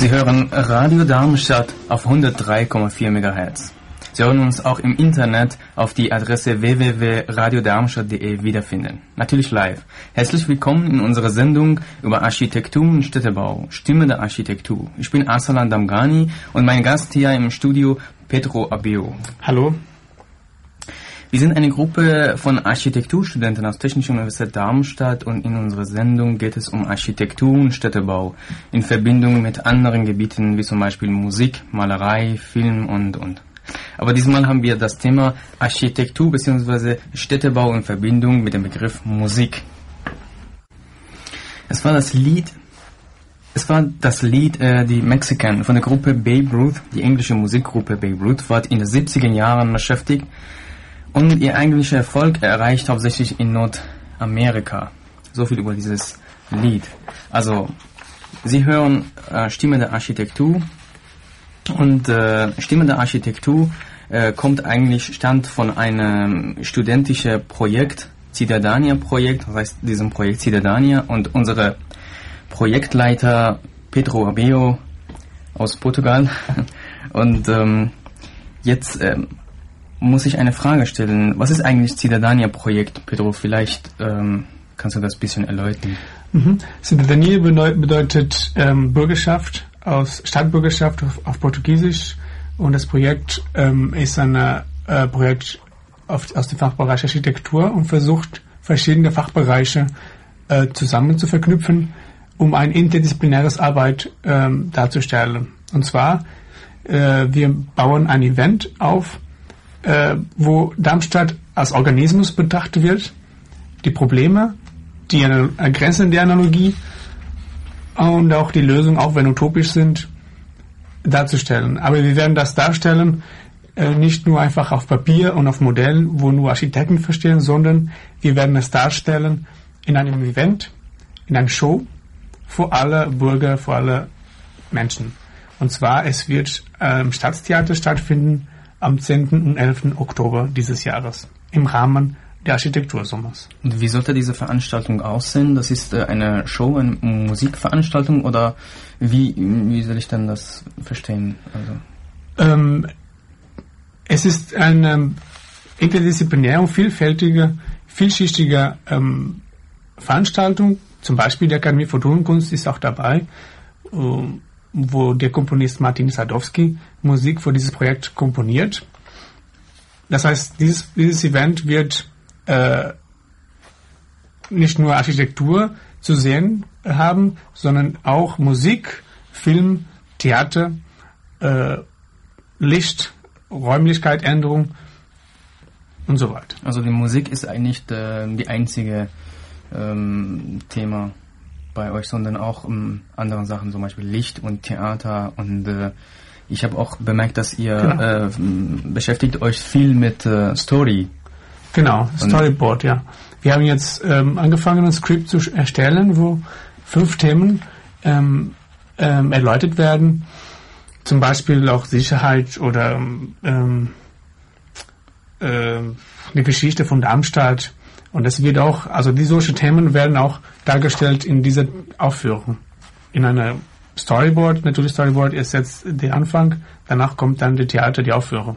Sie hören Radio Darmstadt auf 103,4 MHz. Sie hören uns auch im Internet auf die Adresse www.radiodarmstadt.de wiederfinden. Natürlich live. Herzlich willkommen in unserer Sendung über Architektur und Städtebau, Stimme der Architektur. Ich bin Arsalan Damgani und mein Gast hier im Studio Pedro Abeo. Hallo. Wir sind eine Gruppe von Architekturstudenten aus Technischen Universität Darmstadt und in unserer Sendung geht es um Architektur und Städtebau in Verbindung mit anderen Gebieten wie zum Beispiel Musik, Malerei, Film und und. Aber diesmal haben wir das Thema Architektur bzw. Städtebau in Verbindung mit dem Begriff Musik. Es war das Lied es war das Lied äh, Die Mexican von der Gruppe Babe Ruth, die englische Musikgruppe Babe Ruth, war in den 70er Jahren beschäftigt und ihr eigentlicher Erfolg erreicht hauptsächlich in Nordamerika. So viel über dieses Lied. Also, Sie hören äh, Stimme der Architektur und äh, Stimme der Architektur äh, kommt eigentlich stand von einem studentischen Projekt, Cidadania-Projekt, das heißt diesem Projekt Cidadania und unsere Projektleiter Pedro Abeo aus Portugal und ähm, jetzt ähm, muss ich eine Frage stellen. Was ist eigentlich Cidadania-Projekt, Pedro? Vielleicht ähm, kannst du das ein bisschen erläutern. Mhm. Cidadania bedeutet ähm, Bürgerschaft, aus Stadtbürgerschaft auf, auf Portugiesisch. Und das Projekt ähm, ist ein äh, Projekt auf, aus dem Fachbereich Architektur und versucht, verschiedene Fachbereiche äh, zusammen zu verknüpfen, um ein interdisziplinäres Arbeit ähm, darzustellen. Und zwar, äh, wir bauen ein Event auf, äh, wo Darmstadt als Organismus betrachtet wird, die Probleme, die Grenzen der Analogie und auch die Lösungen, auch wenn utopisch sind, darzustellen. Aber wir werden das darstellen, äh, nicht nur einfach auf Papier und auf Modellen, wo nur Architekten verstehen, sondern wir werden es darstellen in einem Event, in einer Show, für alle Bürger, für alle Menschen. Und zwar, es wird äh, im Staatstheater stattfinden am 10. und 11. Oktober dieses Jahres im Rahmen der Architektursommers. Und wie sollte diese Veranstaltung aussehen? Das ist äh, eine Show, eine Musikveranstaltung oder wie, wie soll ich denn das verstehen? Also ähm, es ist eine interdisziplinäre und vielfältige, vielschichtige ähm, Veranstaltung. Zum Beispiel die Akademie für Tonkunst ist auch dabei. Ähm, wo der Komponist Martin Sadowski Musik für dieses Projekt komponiert. Das heißt, dieses, dieses Event wird äh, nicht nur Architektur zu sehen haben, sondern auch Musik, Film, Theater, äh, Licht, Räumlichkeit, Änderung und so weiter. Also die Musik ist eigentlich äh, die einzige ähm, Thema bei euch, sondern auch um, ähm, andere Sachen, zum Beispiel Licht und Theater. Und äh, ich habe auch bemerkt, dass ihr genau. äh, beschäftigt euch viel mit äh, Story. Genau, Storyboard, ja. Wir haben jetzt ähm, angefangen, ein Skript zu erstellen, wo fünf Themen ähm, ähm, erläutert werden. Zum Beispiel auch Sicherheit oder ähm, äh, die Geschichte von Darmstadt und es wird auch, also die solche Themen werden auch dargestellt in dieser Aufführung. In einer Storyboard, natürlich Storyboard ist jetzt der Anfang, danach kommt dann die Theater, die Aufführung.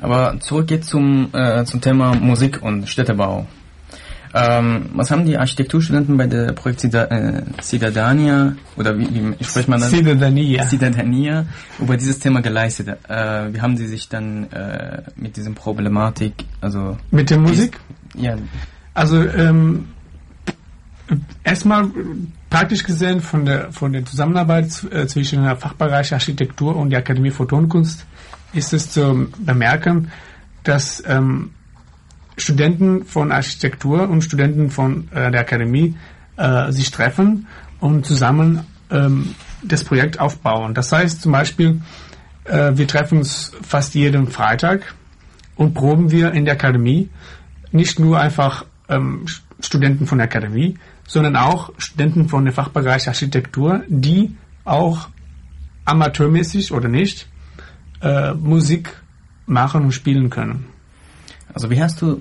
Aber zurück jetzt zum, äh, zum Thema Musik und Städtebau. Ähm, was haben die Architekturstudenten bei der Projekt äh, Cidadania oder wie, wie spricht man das? Cidadania. Cidadania über dieses Thema geleistet? Äh, wie haben sie sich dann äh, mit diesem Problematik, also mit der Musik? Ja. Also ähm, erstmal praktisch gesehen von der von der Zusammenarbeit äh, zwischen der Fachbereich Architektur und der Akademie Photonkunst ist es zu bemerken, dass ähm, Studenten von Architektur und Studenten von äh, der Akademie äh, sich treffen und zusammen ähm, das Projekt aufbauen. Das heißt zum Beispiel, äh, wir treffen uns fast jeden Freitag und proben wir in der Akademie nicht nur einfach ähm, Studenten von der Akademie, sondern auch Studenten von dem Fachbereich Architektur, die auch amateurmäßig oder nicht äh, Musik machen und spielen können. Also wie hast du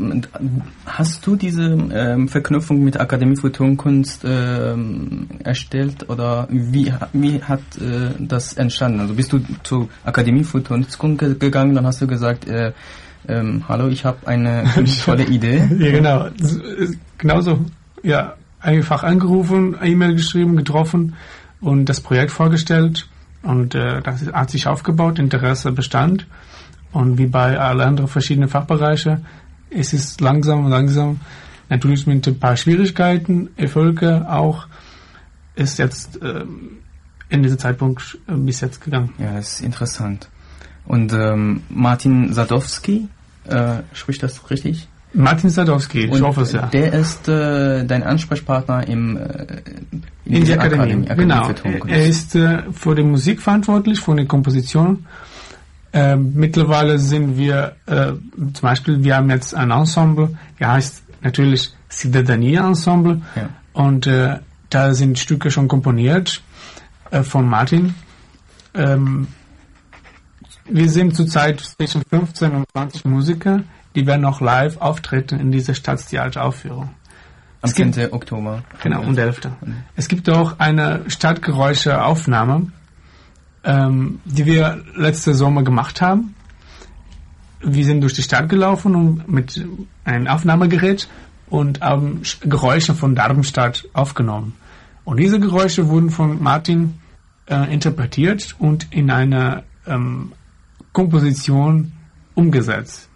hast du diese ähm, Verknüpfung mit Akademie für Tonkunst ähm, erstellt oder wie wie hat äh, das entstanden? Also bist du zur Akademie für Tonkunst gegangen, dann hast du gesagt, äh, ähm, hallo, ich habe eine tolle Idee. ja genau, genauso. Ja, einfach angerufen, E-Mail geschrieben, getroffen und das Projekt vorgestellt und äh, das hat sich aufgebaut, Interesse bestand. Und wie bei allen anderen verschiedenen Fachbereichen es ist langsam und langsam, natürlich mit ein paar Schwierigkeiten, Erfolge auch, ist jetzt ähm, in diesem Zeitpunkt äh, bis jetzt gegangen. Ja, das ist interessant. Und ähm, Martin Sadowski, äh, spricht das richtig? Martin Sadowski, ich hoffe es ja. Der ist äh, dein Ansprechpartner im, äh, in, in der Akademie. Akademie, Akademie genau. Er ist äh, für die Musik verantwortlich, für die Komposition äh, mittlerweile sind wir, äh, zum Beispiel, wir haben jetzt ein Ensemble, der heißt natürlich Cidadania Ensemble. Ja. Und äh, da sind Stücke schon komponiert äh, von Martin. Ähm, wir sind zurzeit zwischen 15 und 20 Musiker, die werden auch live auftreten in dieser Stadttheateraufführung. Am 10. Oktober. Genau, um 11. Mhm. Es gibt auch eine Stadtgeräusche-Aufnahme ähm, die wir letzte Sommer gemacht haben. Wir sind durch die Stadt gelaufen und mit einem Aufnahmegerät und haben Geräusche von Darmstadt aufgenommen. Und diese Geräusche wurden von Martin äh, interpretiert und in eine ähm, Komposition umgesetzt.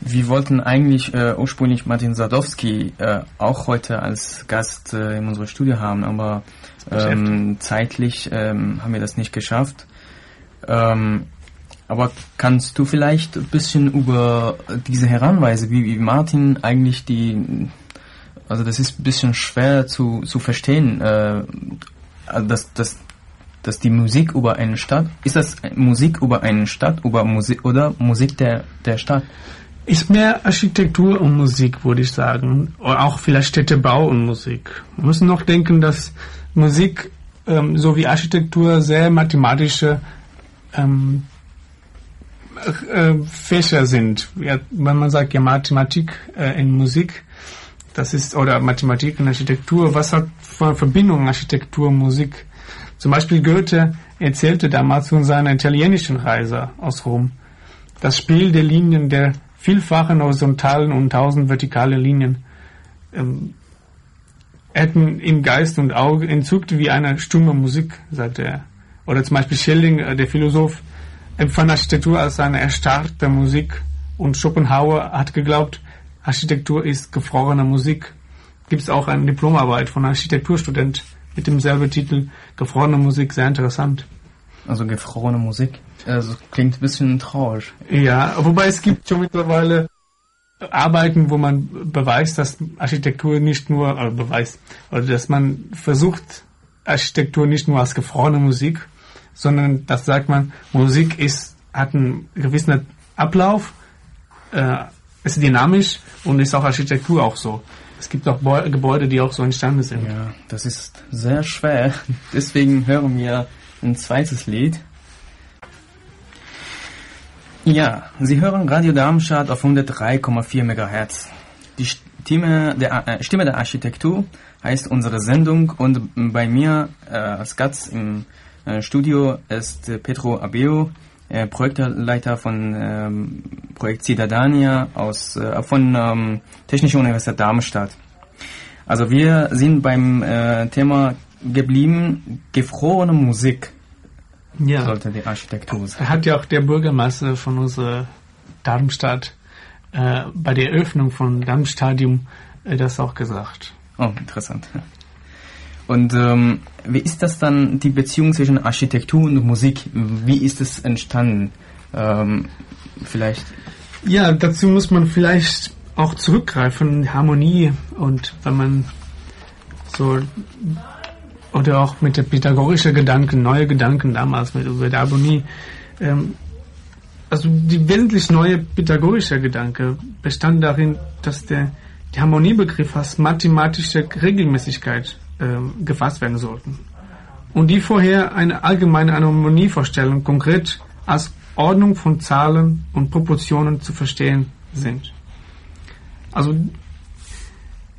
Wir wollten eigentlich äh, ursprünglich Martin Sadowski äh, auch heute als Gast äh, in unserem Studio haben, aber ähm, zeitlich ähm, haben wir das nicht geschafft. Ähm, aber kannst du vielleicht ein bisschen über diese Heranweise, wie, wie Martin eigentlich die, also das ist ein bisschen schwer zu, zu verstehen, äh, also dass, dass, dass die Musik über eine Stadt, ist das Musik über eine Stadt über Musik, oder Musik der, der Stadt? Ist mehr Architektur und Musik, würde ich sagen. Oder auch vielleicht Städtebau und Musik. Wir müssen noch denken, dass Musik ähm, sowie Architektur sehr mathematische ähm, äh, Fächer sind. Ja, wenn man sagt ja Mathematik äh, in Musik, das ist oder Mathematik in Architektur, was hat für Verbindung Architektur und Musik? Zum Beispiel Goethe erzählte damals von seiner italienischen Reise aus Rom. Das Spiel der Linien der vielfachen horizontalen und tausend vertikale Linien ähm, hätten im Geist und Auge entzückt wie eine stumme Musik, sagte er. Oder zum Beispiel Schelling, äh, der Philosoph, empfand Architektur als eine erstarrte Musik und Schopenhauer hat geglaubt, Architektur ist gefrorene Musik. Gibt es auch eine Diplomarbeit von einem Architekturstudent mit demselben Titel, Gefrorene Musik, sehr interessant. Also gefrorene Musik, also klingt ein bisschen traurig. Ja, wobei es gibt schon mittlerweile Arbeiten, wo man beweist, dass Architektur nicht nur, oder beweist, oder dass man versucht, Architektur nicht nur als gefrorene Musik, sondern das sagt man, Musik ist, hat einen gewissen Ablauf, äh, ist dynamisch und ist auch Architektur auch so. Es gibt auch Bo Gebäude, die auch so entstanden sind. Ja, das ist sehr schwer. Deswegen hören wir ein zweites Lied. Ja, Sie hören Radio Darmstadt auf 103,4 MHz. Die Stimme der, äh, Stimme der Architektur heißt unsere Sendung und bei mir äh, als Gast im äh, Studio ist Petro Abeo, äh, Projektleiter von ähm, Projekt Cidadania aus, äh, von ähm, Technischer Universität Darmstadt. Also wir sind beim äh, Thema geblieben, gefrorene Musik ja. sollte die Architektur sein. Hat ja auch der Bürgermeister von unserer Darmstadt äh, bei der Eröffnung von Darmstadium äh, das auch gesagt. Oh, interessant. Und ähm, wie ist das dann, die Beziehung zwischen Architektur und Musik? Wie ist es entstanden? Ähm, vielleicht? Ja, dazu muss man vielleicht auch zurückgreifen, Harmonie und wenn man so oder auch mit der pythagorischen Gedanken, neue Gedanken damals mit über der Harmonie. Ähm, also die wesentlich neue pythagorische Gedanke bestand darin, dass der, der Harmoniebegriff als mathematische Regelmäßigkeit ähm, gefasst werden sollten. Und die vorher eine allgemeine Harmonievorstellung konkret als Ordnung von Zahlen und Proportionen zu verstehen sind. Also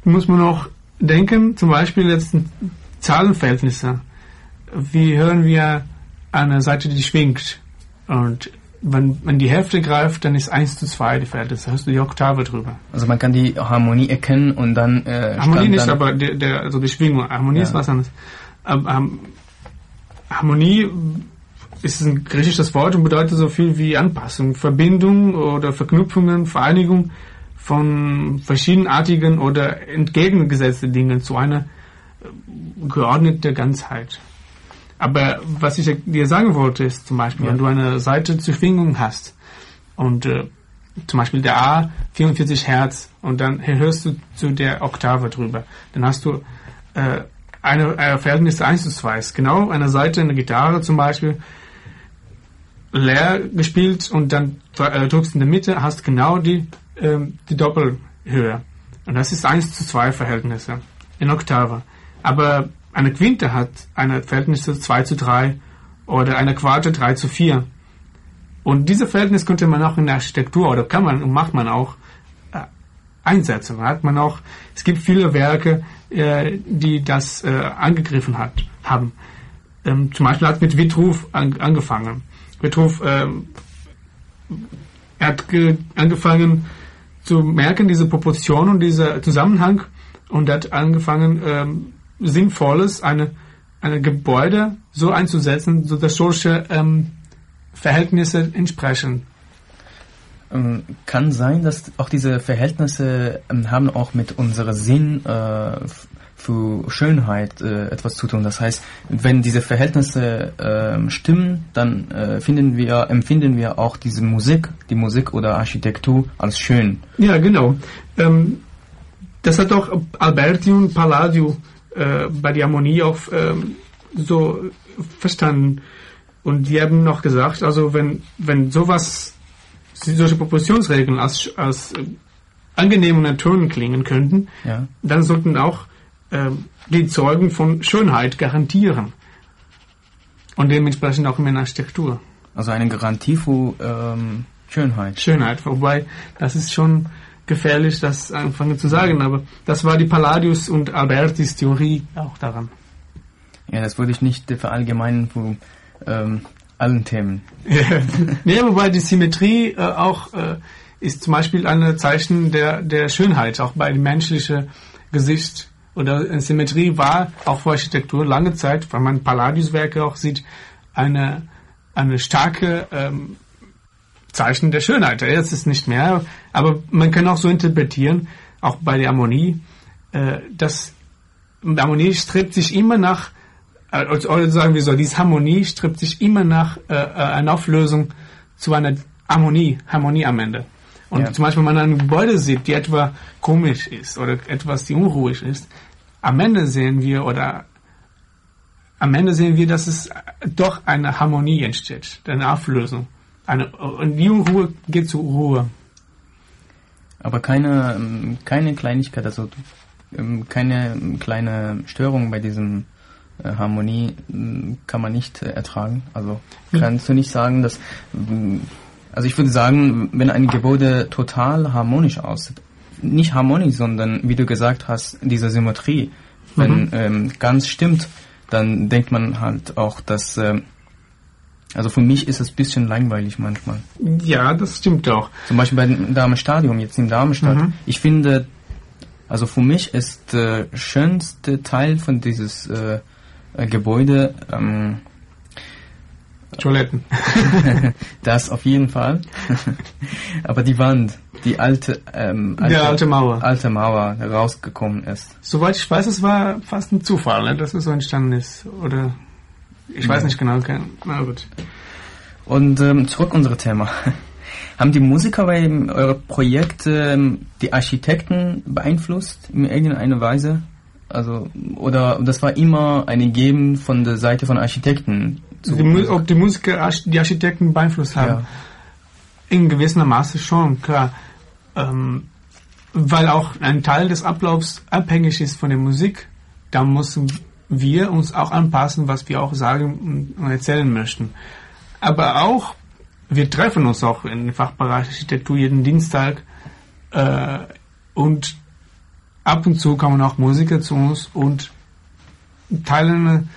muss man auch denken, zum Beispiel jetzt Zahlenverhältnisse. Wie hören wir eine Seite, die schwingt? Und wenn, wenn die Hälfte greift, dann ist 1 zu 2 die Verhältnisse. Da hast du die Oktave drüber. Also man kann die Harmonie erkennen und dann... Äh, Harmonie nicht, aber der, der, also die Schwingung. Harmonie ja. ist was anderes. Ähm, Harmonie ist ein griechisches Wort und bedeutet so viel wie Anpassung, Verbindung oder Verknüpfungen, Vereinigung von verschiedenartigen oder entgegengesetzten Dingen zu einer äh, geordneten Ganzheit. Aber was ich dir sagen wollte, ist zum Beispiel, ja. wenn du eine Seite zur Schwingung hast und äh, zum Beispiel der A 44 Hertz und dann hörst du zu der Oktave drüber, dann hast du äh, eine, eine Verhältnis 1 zu 2. Ist genau eine Seite, eine Gitarre zum Beispiel, leer gespielt und dann äh, drückst in der Mitte, hast genau die, ähm, die Doppelhöhe. Und das ist 1 zu 2 Verhältnisse in Oktave. Aber eine Quinte hat eine Verhältnisse 2 zu 3 oder eine Quarte 3 zu 4. Und diese Verhältnis könnte man auch in der Architektur oder kann man und macht man auch äh, einsetzen. Hat man auch, es gibt viele Werke, äh, die das äh, angegriffen hat, haben. Ähm, zum Beispiel hat mit Vitruv an, angefangen. Vitruv ähm, er hat angefangen zu merken, diese Proportion und dieser Zusammenhang und hat angefangen, ähm, Sinnvolles, eine, eine Gebäude so einzusetzen, so dass solche ähm, Verhältnisse entsprechen. Ähm, kann sein, dass auch diese Verhältnisse ähm, haben auch mit unserem Sinn äh, für Schönheit äh, etwas zu tun. Das heißt, wenn diese Verhältnisse äh, stimmen, dann äh, finden wir, empfinden wir auch diese Musik, die Musik oder Architektur als schön. Ja, genau. Ähm, das hat auch Alberti und Palladio äh, bei der Harmonie auch ähm, so verstanden. Und die haben noch gesagt, also wenn, wenn sowas, solche Proportionsregeln als, als äh, angenehm und Tönen klingen könnten, ja. dann sollten auch äh, die Zeugen von Schönheit garantieren. Und dementsprechend auch in der Architektur. Also eine Garantie für ähm, Schönheit. Schönheit, wobei das ist schon gefährlich, das anfangen zu sagen, aber das war die Palladius und Albertis Theorie auch daran. Ja, das würde ich nicht verallgemeinern für ähm, allen Themen. nee, wobei die Symmetrie äh, auch äh, ist zum Beispiel ein Zeichen der, der Schönheit, auch bei dem menschlichen Gesicht. Oder Symmetrie war auch für Architektur lange Zeit, weil man Palladius-Werke auch sieht, eine, eine starke ähm, Zeichen der Schönheit. Jetzt ist nicht mehr, aber man kann auch so interpretieren, auch bei der Harmonie, äh, dass Harmonie strebt sich immer nach, äh, oder sagen wir so, diese Harmonie strebt sich immer nach äh, einer Auflösung zu einer Harmonie, Harmonie am Ende. Und ja. zum Beispiel, wenn man ein Gebäude sieht, die etwa komisch ist oder etwas, die unruhig ist, am Ende sehen wir oder am Ende sehen wir, dass es doch eine Harmonie entsteht, eine Auflösung. Eine, und die Unruhe geht zur Ruhe. Aber keine, ähm, keine Kleinigkeit, also ähm, keine kleine Störung bei diesem äh, Harmonie ähm, kann man nicht äh, ertragen. Also kannst du nicht sagen, dass also ich würde sagen, wenn ein Gebäude total harmonisch aussieht, nicht harmonisch, sondern wie du gesagt hast, diese Symmetrie, wenn mhm. ähm, ganz stimmt, dann denkt man halt auch, dass ähm, also für mich ist es ein bisschen langweilig manchmal. Ja, das stimmt auch. Zum Beispiel beim Darmstadion, jetzt in Darmstadt. Mhm. Ich finde, also für mich ist der schönste Teil von dieses äh, äh Gebäude ähm, Toiletten. das auf jeden Fall. Aber die Wand, die alte, ähm, alte, der alte Mauer, alte Mauer rausgekommen ist. Soweit ich weiß, es war fast ein Zufall, ne, dass es so entstanden ist, oder? Ich weiß nicht genau, na gut. Und ähm, zurück unser Thema. Haben die Musiker bei eurem Projekt ähm, die Architekten beeinflusst in irgendeiner Weise? Also, oder das war immer eine Geben von der Seite von Architekten? Die, ob die Musiker die Architekten beeinflusst haben? Ja. In gewisser Maße schon, klar. Ähm, weil auch ein Teil des Ablaufs abhängig ist von der Musik. Da muss wir uns auch anpassen, was wir auch sagen und erzählen möchten. Aber auch wir treffen uns auch im Fachbereich Architektur jeden Dienstag äh, und ab und zu kommen auch Musiker zu uns und teilen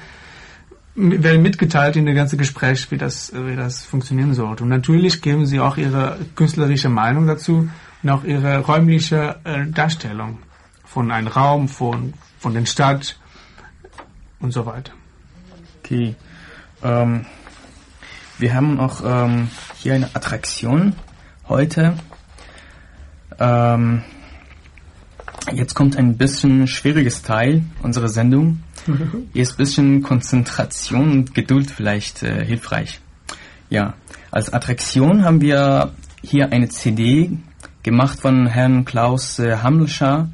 werden mitgeteilt in der ganze Gespräch, wie das, wie das funktionieren sollte. Und natürlich geben sie auch ihre künstlerische Meinung dazu und auch ihre räumliche äh, Darstellung von einem Raum, von, von der Stadt und so weiter. Okay. Ähm, wir haben auch ähm, hier eine Attraktion heute. Ähm, jetzt kommt ein bisschen schwieriges Teil unserer Sendung. Hier ist ein bisschen Konzentration und Geduld vielleicht äh, hilfreich. Ja, als Attraktion haben wir hier eine CD gemacht von Herrn Klaus äh, Hammelschar,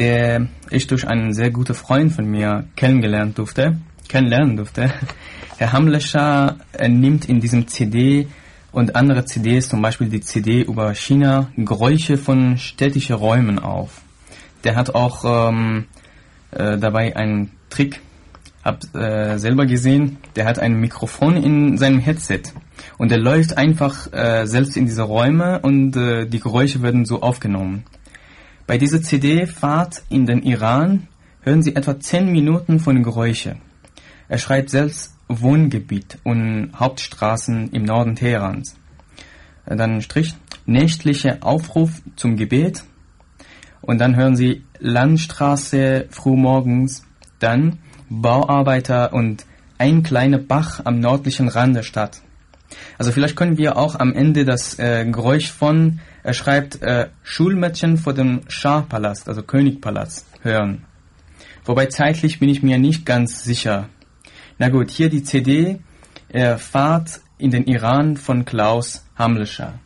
der ich durch einen sehr guten Freund von mir kennengelernt durfte, kennenlernen durfte. Herr Hammelschar äh, nimmt in diesem CD und andere CDs, zum Beispiel die CD über China, Geräusche von städtischen Räumen auf. Der hat auch ähm, äh, dabei einen Trick, hab äh, selber gesehen, der hat ein Mikrofon in seinem Headset und er läuft einfach äh, selbst in diese Räume und äh, die Geräusche werden so aufgenommen. Bei dieser CD-Fahrt in den Iran hören Sie etwa 10 Minuten von Geräusche. Er schreibt selbst Wohngebiet und Hauptstraßen im Norden Teherans. Dann Strich, nächtliche Aufruf zum Gebet. Und dann hören Sie Landstraße frühmorgens, dann Bauarbeiter und ein kleiner Bach am nördlichen Rand der Stadt. Also vielleicht können wir auch am Ende das äh, Geräusch von, er schreibt, äh, Schulmädchen vor dem Schah-Palast, also Königpalast, hören. Wobei zeitlich bin ich mir nicht ganz sicher. Na gut, hier die CD, äh, Fahrt in den Iran von Klaus Hamlescher.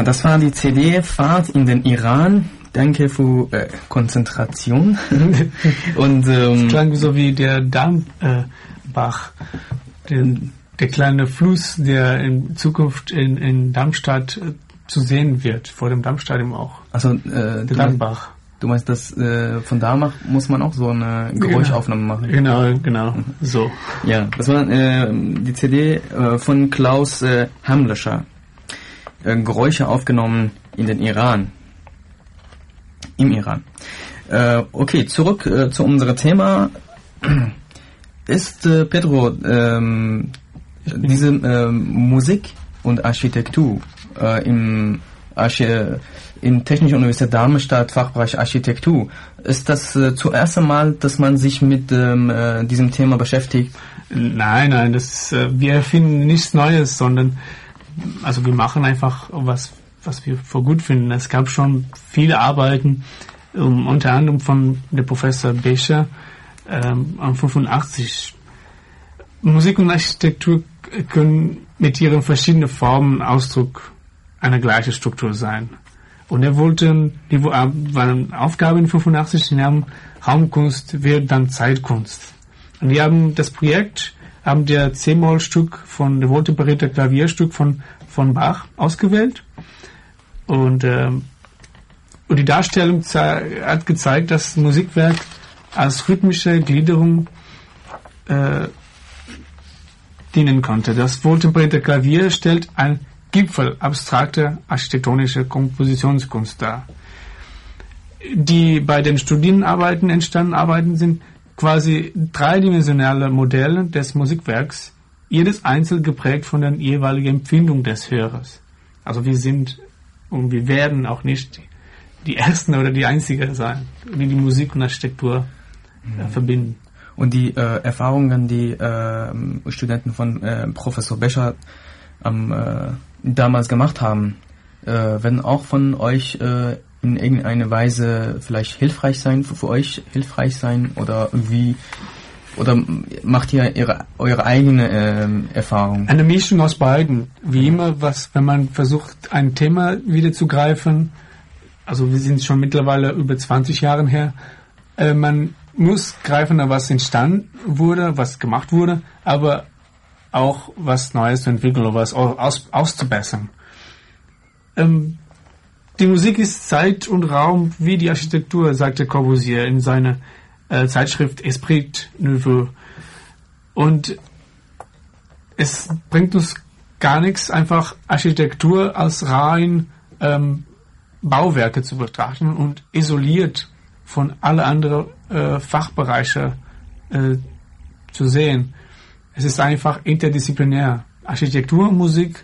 Ja, das war die CD-Fahrt in den Iran. Danke für äh, Konzentration. Und ähm, das klang so wie der Darmbach, äh, der, kleine Fluss, der in Zukunft in, in Darmstadt äh, zu sehen wird, vor dem Darmstadion auch. Also äh, der Darmbach. Du meinst, dass äh, von da muss man auch so eine Geräuschaufnahme machen? Genau, genau, so. Ja, das war äh, die CD äh, von Klaus äh, Hamlöscher. Äh, Geräusche aufgenommen in den Iran. Im Iran. Äh, okay, zurück äh, zu unserem Thema. Ist äh, Pedro ähm, diese äh, Musik und Architektur äh, im Archi in Technische Universität Darmstadt, Fachbereich Architektur. Ist das äh, zuerst einmal, dass man sich mit ähm, äh, diesem Thema beschäftigt? Nein, nein, das, äh, wir erfinden nichts Neues, sondern also wir machen einfach was, was wir für gut finden. Es gab schon viele Arbeiten, um, unter anderem von der Professor Becher ähm, 85. Musik und Architektur können mit ihren verschiedenen Formen Ausdruck einer gleichen Struktur sein. Und er wollte, die äh, waren Aufgabe in 85, die haben Raumkunst wird dann Zeitkunst. Und die haben das Projekt, haben der C-Moll-Stück von, der wohltemperierte Klavierstück von, von Bach ausgewählt. Und, äh, und die Darstellung hat gezeigt, dass das Musikwerk als rhythmische Gliederung äh, dienen konnte. Das wohltemperierte Klavier stellt ein Gipfel abstrakter architektonischer Kompositionskunst dar. Die bei den Studienarbeiten entstandenen Arbeiten sind quasi dreidimensionale Modelle des Musikwerks, jedes einzeln geprägt von der jeweiligen Empfindung des Hörers. Also wir sind und wir werden auch nicht die Ersten oder die Einzigen sein, die die Musik und Architektur äh, mhm. verbinden. Und die äh, Erfahrungen, die äh, Studenten von äh, Professor Becher am äh, damals gemacht haben, äh, werden auch von euch äh, in irgendeiner Weise vielleicht hilfreich sein, für, für euch hilfreich sein oder wie oder macht ihr ihre, eure eigene ähm, Erfahrung? Eine Mischung aus beiden. Wie immer, was, wenn man versucht, ein Thema wieder zu greifen, also wir sind schon mittlerweile über 20 Jahre her, äh, man muss greifen, was entstanden wurde, was gemacht wurde, aber auch was Neues zu entwickeln oder was aus, auszubessern. Ähm, die Musik ist Zeit und Raum wie die Architektur, sagte Corbusier in seiner äh, Zeitschrift Esprit Nouveau. Und es bringt uns gar nichts, einfach Architektur als rein ähm, Bauwerke zu betrachten und isoliert von alle anderen äh, Fachbereiche äh, zu sehen. Es ist einfach interdisziplinär. Architektur und Musik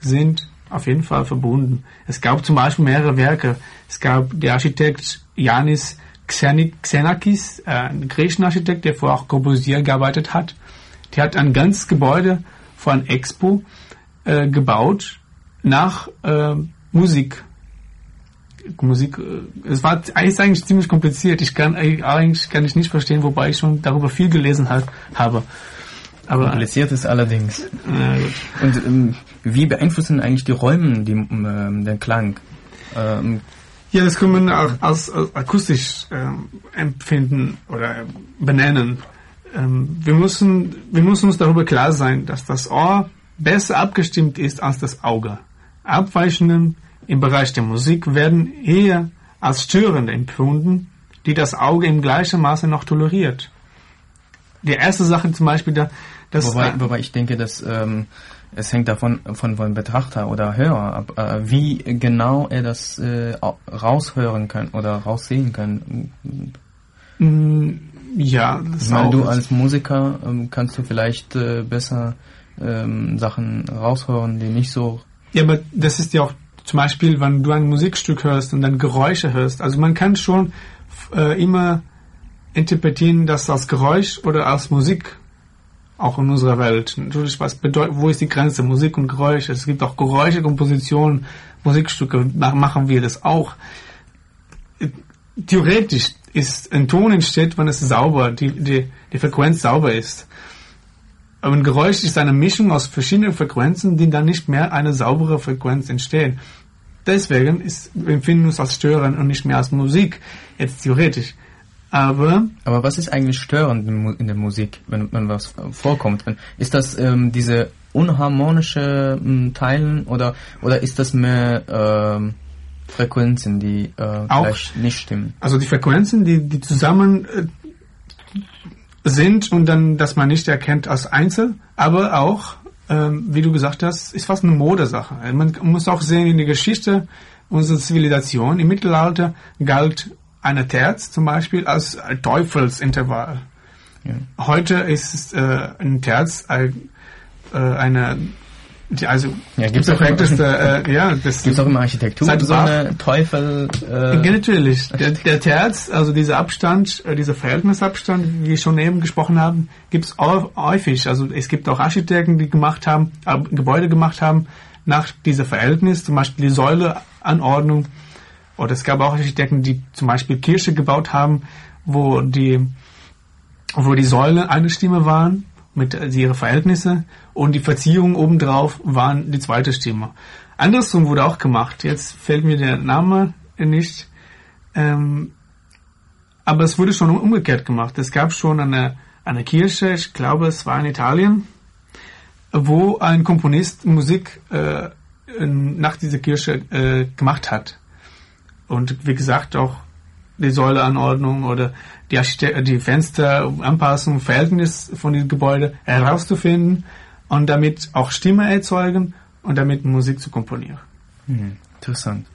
sind auf jeden Fall verbunden. Es gab zum Beispiel mehrere Werke. Es gab der Architekt Yanis Xenakis, äh, ein griechischer Architekt, der vorher auch Corbusier gearbeitet hat. Der hat ein ganzes Gebäude vor einem Expo äh, gebaut nach äh, Musik. Musik, äh, es war eigentlich, eigentlich ziemlich kompliziert. Ich kann eigentlich kann ich nicht verstehen, wobei ich schon darüber viel gelesen hat, habe. Aber kompliziert ist allerdings. Und ähm, wie beeinflussen eigentlich die Räume die, ähm, den Klang? Ähm, ja, das kann man auch als, als akustisch ähm, empfinden oder benennen. Ähm, wir, müssen, wir müssen uns darüber klar sein, dass das Ohr besser abgestimmt ist als das Auge. Abweichungen im Bereich der Musik werden eher als störend empfunden, die das Auge im gleichen Maße noch toleriert. Die erste Sache zum Beispiel, da, das wobei, wobei ich denke, dass ähm, es hängt davon von, von Betrachter oder Hörer ab, äh, wie genau er das äh, raushören kann oder raussehen kann. Mm, ja, das ich meine, du als Musiker ähm, kannst du vielleicht äh, besser ähm, Sachen raushören, die nicht so. Ja, aber das ist ja auch zum Beispiel, wenn du ein Musikstück hörst und dann Geräusche hörst. Also man kann schon äh, immer interpretieren das als Geräusch oder als Musik auch in unserer Welt. Natürlich, was bedeutet, wo ist die Grenze? Musik und Geräusche. Es gibt auch Geräusche, Kompositionen, Musikstücke, machen wir das auch. Theoretisch ist ein Ton entsteht, wenn es sauber, die, die, die Frequenz sauber ist. Aber ein Geräusch ist eine Mischung aus verschiedenen Frequenzen, die dann nicht mehr eine saubere Frequenz entstehen. deswegen ist, empfinden wir uns als störend und nicht mehr als Musik, jetzt theoretisch. Aber Aber was ist eigentlich störend in der Musik, wenn, wenn was vorkommt? Ist das ähm, diese unharmonische ähm, Teilen oder oder ist das mehr ähm, Frequenzen, die äh, Auch. nicht stimmen? Also die Frequenzen, die, die zusammen äh, sind und dann, dass man nicht erkennt als Einzel, aber auch, ähm, wie du gesagt hast, ist fast eine Modesache. Man muss auch sehen in der Geschichte unserer Zivilisation. Im Mittelalter galt eine Terz zum Beispiel als Teufelsintervall. Ja. Heute ist äh, ein Terz ein, äh, eine, die, also Ja, gibt's auch äh, ja, das Gibt es auch in der Architektur Seit so eine Teufel? ja, Äh, natürlich. Der, der Terz, also dieser Abstand, äh, dieser Verhältnisabstand, wie wir schon eben gesprochen haben, gibt es häufig. Also es gibt auch Architekten, die gemacht haben, äh, Gebäude gemacht haben nach dieser Verhältnis, zum Beispiel die Säuleanordnung. Oder es gab auch Architekten, die zum Beispiel Kirche gebaut haben, wo die, wo die Säule eine Stimme waren mit äh, ihre Verhältnisse und die Verzierungen obendrauf waren die zweite Stimme. Andersrum wurde auch gemacht. Jetzt fällt mir der Name nicht. Ähm, aber es wurde schon umgekehrt gemacht. Es gab schon eine, eine Kirche, ich glaube, es war in Italien, wo ein Komponist Musik äh, nach dieser Kirche äh, gemacht hat. Und wie gesagt, auch die Säuleanordnung oder die, Archite die Fensteranpassung, Verhältnis von diesem Gebäude herauszufinden und damit auch Stimme erzeugen und damit Musik zu komponieren. hm, interessant.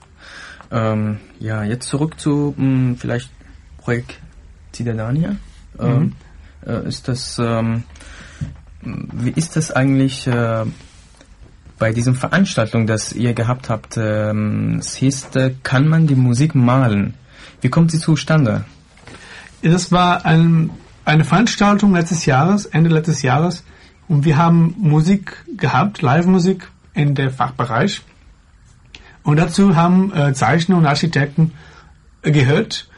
Ähm, ja, jetzt zurück zu mh, vielleicht Projekt Cidadania. Ähm, äh, ist das ähm, wie ist das eigentlich äh, bei diesem Veranstaltung, das ihr gehabt habt? Ähm, es hieß, äh, kann man die Musik malen? Wie kommt sie zustande? Das war ein, eine Veranstaltung letztes Jahres, Ende letztes Jahres, und wir haben Musik gehabt, Live-Musik in der Fachbereich. Und dazu haben äh, Zeichner und Architekten äh, gehört,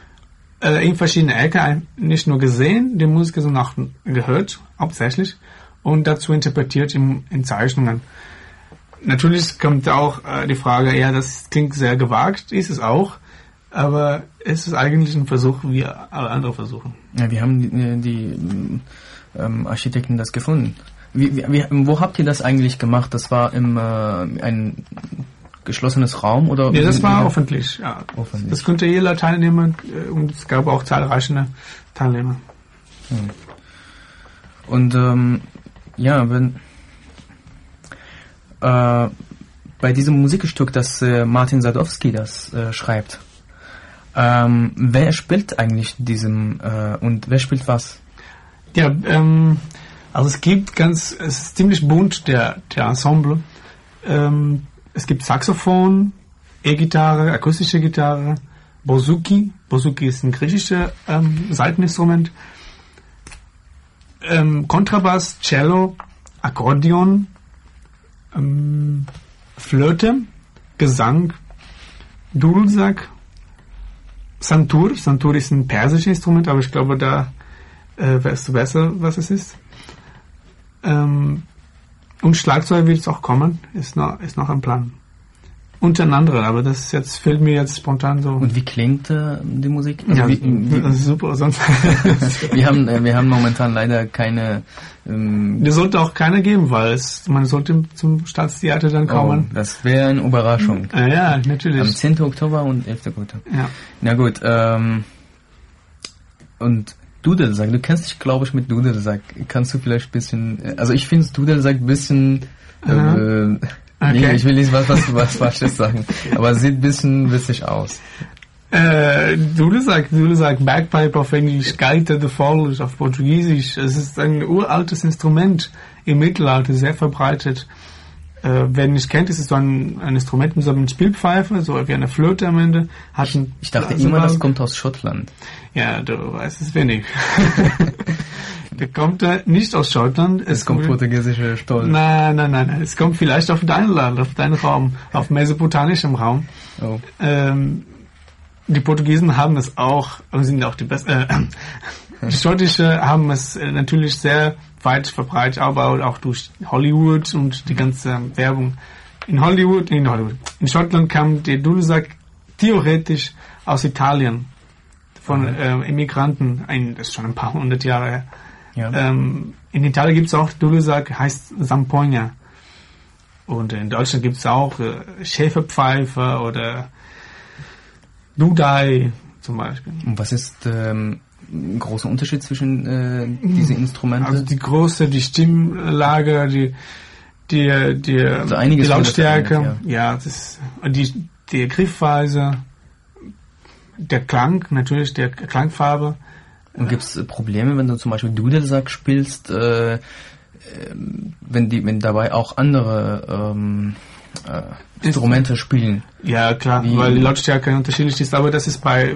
äh, in verschiedene Ecken, nicht nur gesehen, die Musik, sondern auch gehört, hauptsächlich, und dazu interpretiert in, in Zeichnungen. Natürlich kommt auch äh, die Frage, ja, das klingt sehr gewagt, ist es auch, aber es ist eigentlich ein Versuch, wie alle anderen Versuche. Ja, wie haben die, die ähm, Architekten das gefunden? Wie, wie, wo habt ihr das eigentlich gemacht? Das war im äh, ein geschlossenes Raum oder? Ja, das war öffentlich, ja. Öffentlich. Das konnte jeder teilnehmen äh, und es gab auch zahlreiche Teilnehmer. Und ähm, ja, wenn äh, bei diesem Musikstück, das äh, Martin Sadowski das äh, schreibt, ähm, wer spielt eigentlich diesem äh, und wer spielt was? Ja, ähm, also es gibt ganz, es ist ziemlich bunt, der, der Ensemble. Ähm, es gibt Saxophon, E-Gitarre, akustische Gitarre, Bouzouki. Bouzouki ist ein griechisches ähm, Saiteninstrument. Ähm, Kontrabass, Cello, Akkordeon, ähm, Flöte, Gesang, Dudelsack, Santur. Santur ist ein persisches Instrument, aber ich glaube, da äh, weißt du besser, was es ist. Ähm, und Schlagzeug wird es auch kommen, ist noch, ist noch ein Plan. Untereinander, aber das jetzt fällt mir jetzt spontan so. Und wie klingt äh, die Musik? Also ja, wie, wie, ist super, sonst. wir haben äh, wir haben momentan leider keine ähm, Das sollte auch keiner geben, weil es, man sollte zum Staatstheater dann oh, kommen. das wäre eine Überraschung. Ah, ja, Am natürlich. 10. Oktober und 11. Oktober. Ja. Na gut, ähm, und Dudelsack, du kennst dich, glaube ich, mit Dudelsack. Kannst du vielleicht ein bisschen, äh, also ich finde Dudelsack ein bisschen, äh. Okay. nee, ich will nicht was, was, was Falsches sagen, aber es sieht ein bisschen witzig aus. Äh, Dudelsack, Dudelsack, Bagpipe auf Englisch, Gaita de Foles auf Portugiesisch. Es ist ein uraltes Instrument im Mittelalter, sehr verbreitet. Äh, wer nicht kennt, ist es so ein, ein Instrument mit so einer Spielpfeife, so wie eine Flöte am Ende. Hat ein Ich dachte immer, das kommt aus Schottland. Ja, du weißt es wenig. Der kommt äh, nicht aus Schottland. Es kommt portugiesischer Stolz. Nein, nein, nein, nein. Es kommt vielleicht auf dein Land, auf deinen Raum, auf mesopotamischem Raum. Oh. Ähm, die Portugiesen haben es auch, aber sind auch die besten. Äh, die Schottische haben es äh, natürlich sehr weit verbreitet, aber auch durch Hollywood und die ganze Werbung in Hollywood, in Hollywood, in Schottland kam der Dudelsack theoretisch aus Italien von Mhm. ähm, Immigranten, ein, das ist schon ein paar hundert Jahre her. Ja. Ähm, in Italien gibt es auch Dudelsack, heißt Zampogna. Und in Deutschland gibt es auch äh, Schäferpfeife oder Dudai zum Beispiel. Und was ist ähm, ein großer Unterschied zwischen äh, diese Instrumente? Also die Größe, die Stimmlage, die die die, Also die Lautstärke, verändert, ja, das die die Griffweise, der Klang, natürlich der Klangfarbe. Und gibt es Probleme, wenn du zum Beispiel Dudelsack spielst, äh, ähm, wenn die, wenn dabei auch andere ähm, äh, Instrumente spielen? Ja, klar, Wie- weil die Lautstärke unterschiedlich ist, aber das ist bei,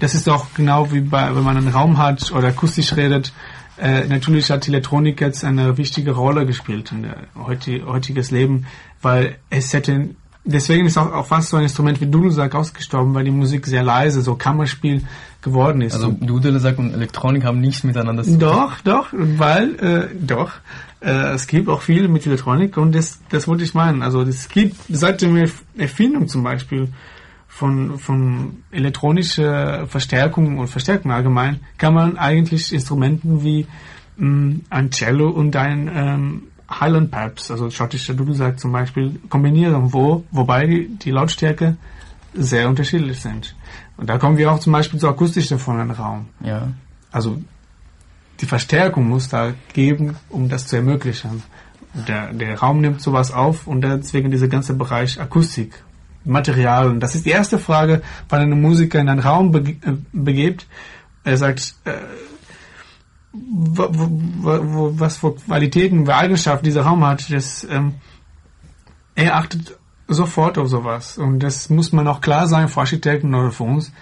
das ist auch genau wie bei, wenn man einen Raum hat oder akustisch redet. Äh, natürlich hat die Elektronik jetzt eine wichtige Rolle gespielt in der heuti- heutiges Leben, weil es hätte, deswegen ist auch, auch fast so ein Instrument wie Dudelsack ausgestorben, weil die Musik sehr leise, so Kammerspiel geworden ist. Also Dudelsack und Elektronik haben nichts miteinander zu tun. Doch, doch, weil, äh, doch, äh, es gibt auch viel mit Elektronik und das, das wollte ich meinen. Also es gibt seit der Erf- Erfindung zum Beispiel von, von elektronischer Verstärkung und Verstärkung allgemein, kann man eigentlich Instrumenten wie mh, ein Cello und ein ähm, Highland Pipes, also schottischer Dudelsack zum Beispiel, kombinieren, wo, wobei die, die Lautstärke sehr unterschiedlich sind. Und da kommen wir auch zum Beispiel zu akustischen von einem Raum. Ja. Also die Verstärkung muss da geben, um das zu ermöglichen. Der, der Raum nimmt sowas auf und deswegen dieser ganze Bereich Akustik, Materialien. Das ist die erste Frage, wenn ein Musiker in einen Raum äh, begebt. Er sagt, äh, wo, wo, wo, was für Qualitäten, für Eigenschaften dieser Raum hat. Das, ähm, er achtet sofort auf sowas. Und das muss man auch klar sein für Architekten oder für uns.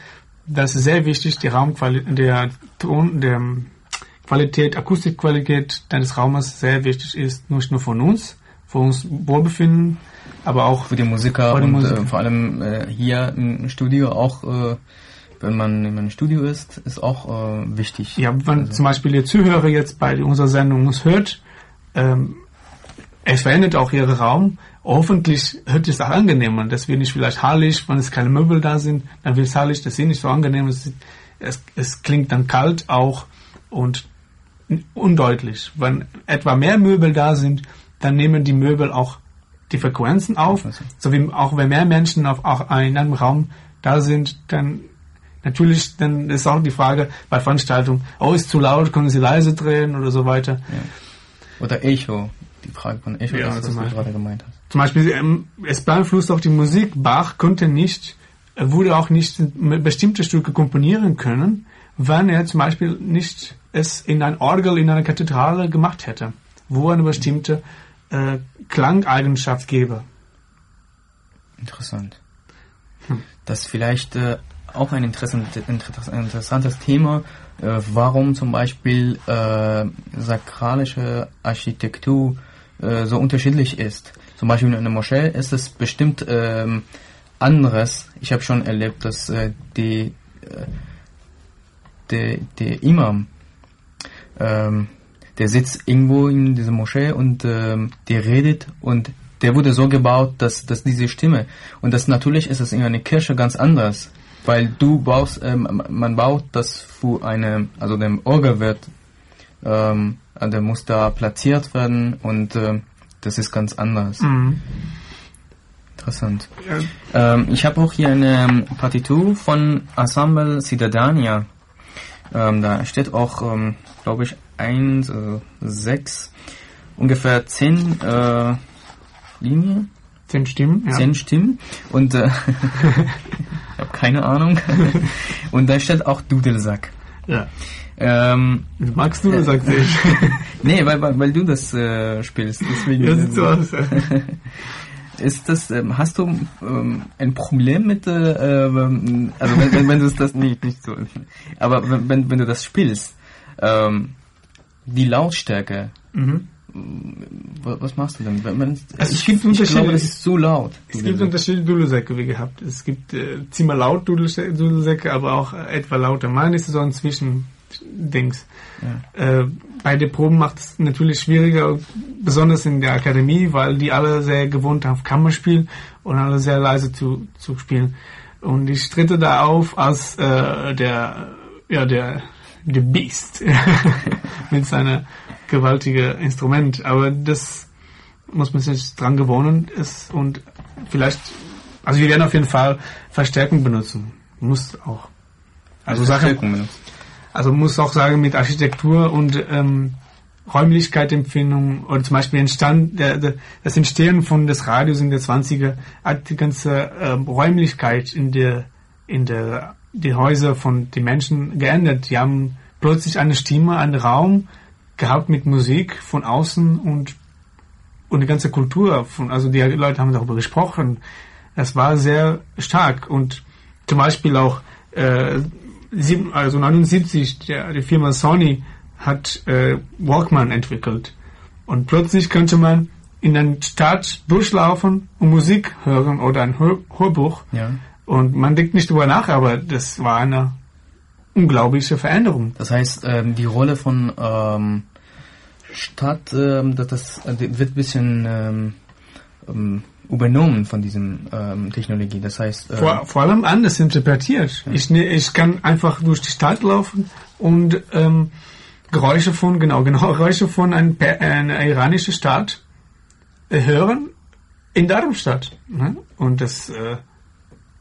Das ist sehr wichtig, die Raumqualität, der Ton, der ähm, Qualität, Akustikqualität deines Raumes sehr wichtig ist, nicht nur von uns, für uns Wohlbefinden, aber auch Für die Musiker und Musiker. Äh, vor allem äh, hier im Studio auch, äh, wenn man in einem Studio ist, ist auch äh, wichtig. Ja, wenn Also- zum Beispiel der Zuhörer jetzt bei unserer Sendung uns hört, ähm, es verändert auch ihren Raum. Hoffentlich hört es auch angenehm an. Das wird nicht vielleicht hallig, wenn es keine Möbel da sind, dann wird es hallig, das ist nicht so angenehm. Es, es, es klingt dann kalt auch und undeutlich. Wenn etwa mehr Möbel da sind, dann nehmen die Möbel auch die Frequenzen auf. So wie auch wenn mehr Menschen auf, auch in einem Raum da sind, dann natürlich, dann ist auch die Frage bei Veranstaltungen, oh, ist zu laut, können Sie leise drehen oder so weiter. Oder Echo, die Frage von Echo, Ja, das, was du gerade gemeint hast. Zum Beispiel, ähm, es beeinflusst auch die Musik. Bach konnte nicht, er würde auch nicht bestimmte Stücke komponieren können, wenn er zum Beispiel nicht es in ein Orgel, in einer Kathedrale gemacht hätte, wo er eine bestimmte äh, Klangeigenschaft gäbe. Interessant. Das ist vielleicht äh, auch ein interessant, inter- interessantes Thema, äh, warum zum Beispiel äh, sakralische Architektur äh, so unterschiedlich ist. Zum Beispiel in einer Moschee ist es bestimmt ähm, anderes. Ich habe schon erlebt, dass äh, die, äh, der, der Imam, ähm, der sitzt irgendwo in dieser Moschee und ähm, der redet und der wurde so gebaut, dass, dass diese Stimme und das natürlich ist es in einer Kirche ganz anders, weil du baust, ähm, man baut das für eine, also dem Orgel wird, ähm, der muss da platziert werden und ähm, das ist ganz anders. Mhm. Interessant. Ja, Ähm, ich habe auch hier eine ähm, Partitur von Ensemble Cidadania. Ähm, da steht auch, ähm, glaube ich, eins, äh, sechs, ungefähr zehn äh, Linien, zehn Stimmen. Ja. zehn Stimmen und äh, ich habe keine Ahnung. und da steht auch Dudelsack. Ja. Ähm, Magst du, sagt ich. nee, weil, weil, weil du das äh, spielst. Deswegen, Ja, sieht so aus. Ist das, ähm, hast du ähm, ein Problem mit, äh, ähm, also wenn, wenn, wenn du das nicht, nicht so, aber wenn, wenn, wenn du das spielst, ähm, die Lautstärke, Mhm. wa- was machst du denn? Wenn, Also es ich, gibt ich Unterschiede. glaube, das ist zu laut. Es gibt unterschiedliche Dudelsäcke, wie gehabt. Es gibt äh, ziemlich laut Dudelsäcke, Dudelsäcke, aber auch äh, etwa lauter. Meine ist so ein Zwischen, Dings. Ja. Äh, bei den Proben macht es natürlich schwieriger, besonders in der Akademie, weil die alle sehr gewohnt haben, Kammerspiel und alle sehr leise zu, zu spielen. Und ich tritte da auf als äh, der, ja, der, der Beast mit seiner gewaltigen Instrument. Aber das muss man sich dran gewohnen ist und vielleicht, also wir werden auf jeden Fall Verstärkung benutzen. Muss auch. Also Sachen, also muss auch sagen mit Architektur und ähm, Räumlichkeitsempfindung oder zum Beispiel entstand der, der, das Entstehen von des Radios in der 20er hat die ganze ähm, Räumlichkeit in der in der die Häuser von den Menschen geändert. Die haben plötzlich eine Stimme, einen Raum gehabt mit Musik von außen und und die ganze Kultur von also die Leute haben darüber gesprochen. Das war sehr stark und zum Beispiel auch äh, sieben, also 79 der, die Firma Sony hat äh, Walkman entwickelt. Und plötzlich könnte man in der Stadt durchlaufen und Musik hören oder ein Hör Hörbuch. Ja. Und man denkt nicht drüber nach, aber das war eine unglaubliche Veränderung. Das heißt, ähm, die Rolle von ähm, Stadt, ähm, das, das äh, wird ein bisschen ähm, ähm, übernommen von diesem ähm, Technologie. Das heißt äh, vor, vor allem anders interpretiert. Ja. Ich, ne, ich kann einfach durch die Stadt laufen und ähm, Geräusche von, genau, genau, Geräusche von ein, einer iranischen Stadt äh, hören in Darmstadt. Ne? Und das äh,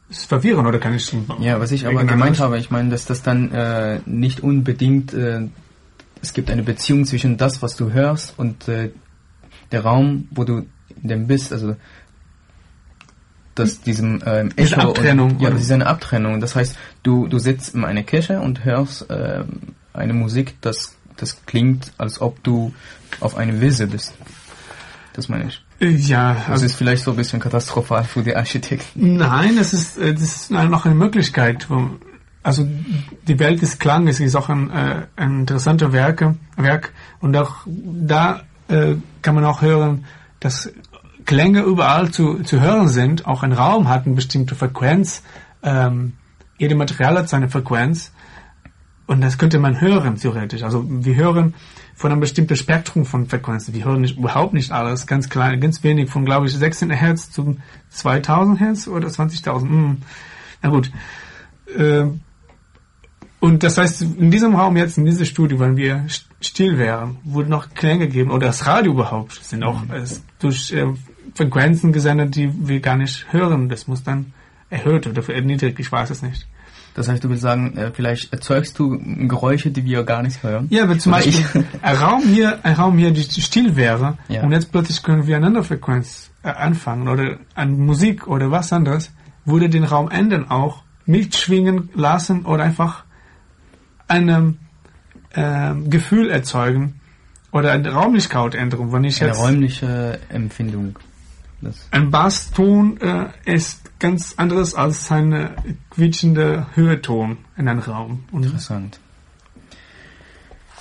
ist verwirrend, oder kann ich Ja, was ich aber gemeint habe, ich meine, dass das dann äh, nicht unbedingt, äh, es gibt eine Beziehung zwischen das, was du hörst und äh, der Raum, wo du dem bist, also dass diesem ähm, Echo Abtrennung. Und, ja, das ist eine Abtrennung. Das heißt, du du sitzt in einer Kirche und hörst äh, eine Musik, das das klingt, als ob du auf eine Wiese bist. Das meine ich. Ja. Das also ist vielleicht so ein bisschen katastrophal für die Architekten. Nein, das ist, äh, das ist noch eine Möglichkeit. Also die Welt des Klanges ist auch ein, äh, ein interessanter Werke, Werk und auch da äh, kann man auch hören, dass Klänge überall zu, zu hören sind. Auch ein Raum hat eine bestimmte Frequenz. Ähm, jede Material hat seine Frequenz und das könnte man hören, theoretisch. Also wir hören von einem bestimmten Spektrum von Frequenzen. Wir hören nicht, überhaupt nicht alles, ganz klein, ganz wenig, von glaube ich 16 Hertz zu 2000 Hertz oder 20.000. Hm. Na gut. Äh, und das heißt, in diesem Raum jetzt, in diesem Studio, wenn wir still wären, würde noch Klänge geben, oder das Radio überhaupt, sind auch mhm. durch äh, Frequenzen gesendet, die wir gar nicht hören. Das muss dann erhöht oder erniedrigt, ich weiß es nicht. Das heißt, du willst sagen, äh, vielleicht erzeugst du Geräusche, die wir gar nicht hören? Ja, wenn zum Oder Beispiel ein Raum hier, ein Raum hier, die still wäre, ja. und jetzt plötzlich können wir eine Frequenz äh, anfangen oder an Musik oder was anderes, würde den Raum ändern auch, mitschwingen lassen oder einfach ein äh, Gefühl erzeugen oder eine Raumlichkeitsänderung. Wenn ich eine jetzt räumliche Empfindung. Das ein Basston äh, ist ganz anderes als ein quietschender Höheton in einem Raum. Und Interessant.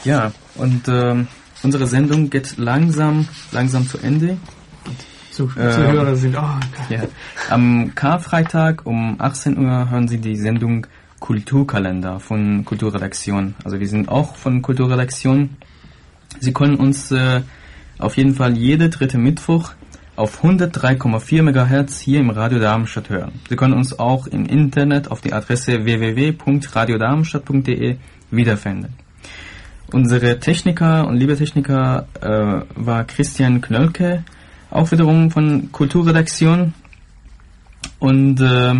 Ja, und ähm, unsere Sendung geht langsam, langsam zu Ende. Zu, ähm, Zuhörer sind, oh, ja. Am Karfreitag um 18 Uhr hören Sie die Sendung Kulturkalender von Kulturredaktion. Also wir sind auch von Kulturredaktion. Sie können uns äh, auf jeden Fall jede dritte Mittwoch auf 103,4 MHz hier im Radio Darmstadt hören. Sie können uns auch im Internet auf die Adresse www.radiodarmstadt.de wiederfinden. Unsere Techniker und liebe Techniker äh, war Christian Knölke, auch wiederum von Kulturredaktion. Und äh,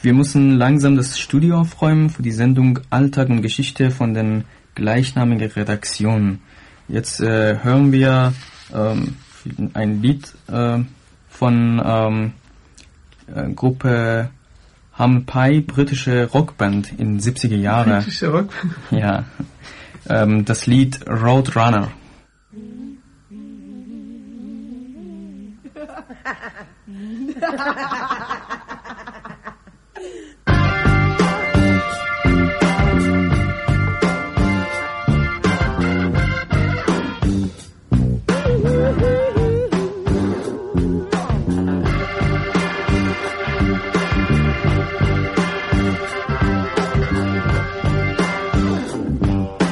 wir müssen langsam das Studio aufräumen für die Sendung Alltag und Geschichte von den gleichnamigen Redaktionen. Jetzt äh, hören wir ähm, ein Lied äh, von ähm, äh, Gruppe Hum Pie, britische Rockband in 70er Jahren. Britische Rockband? Ja. Ähm, das Lied Roadrunner.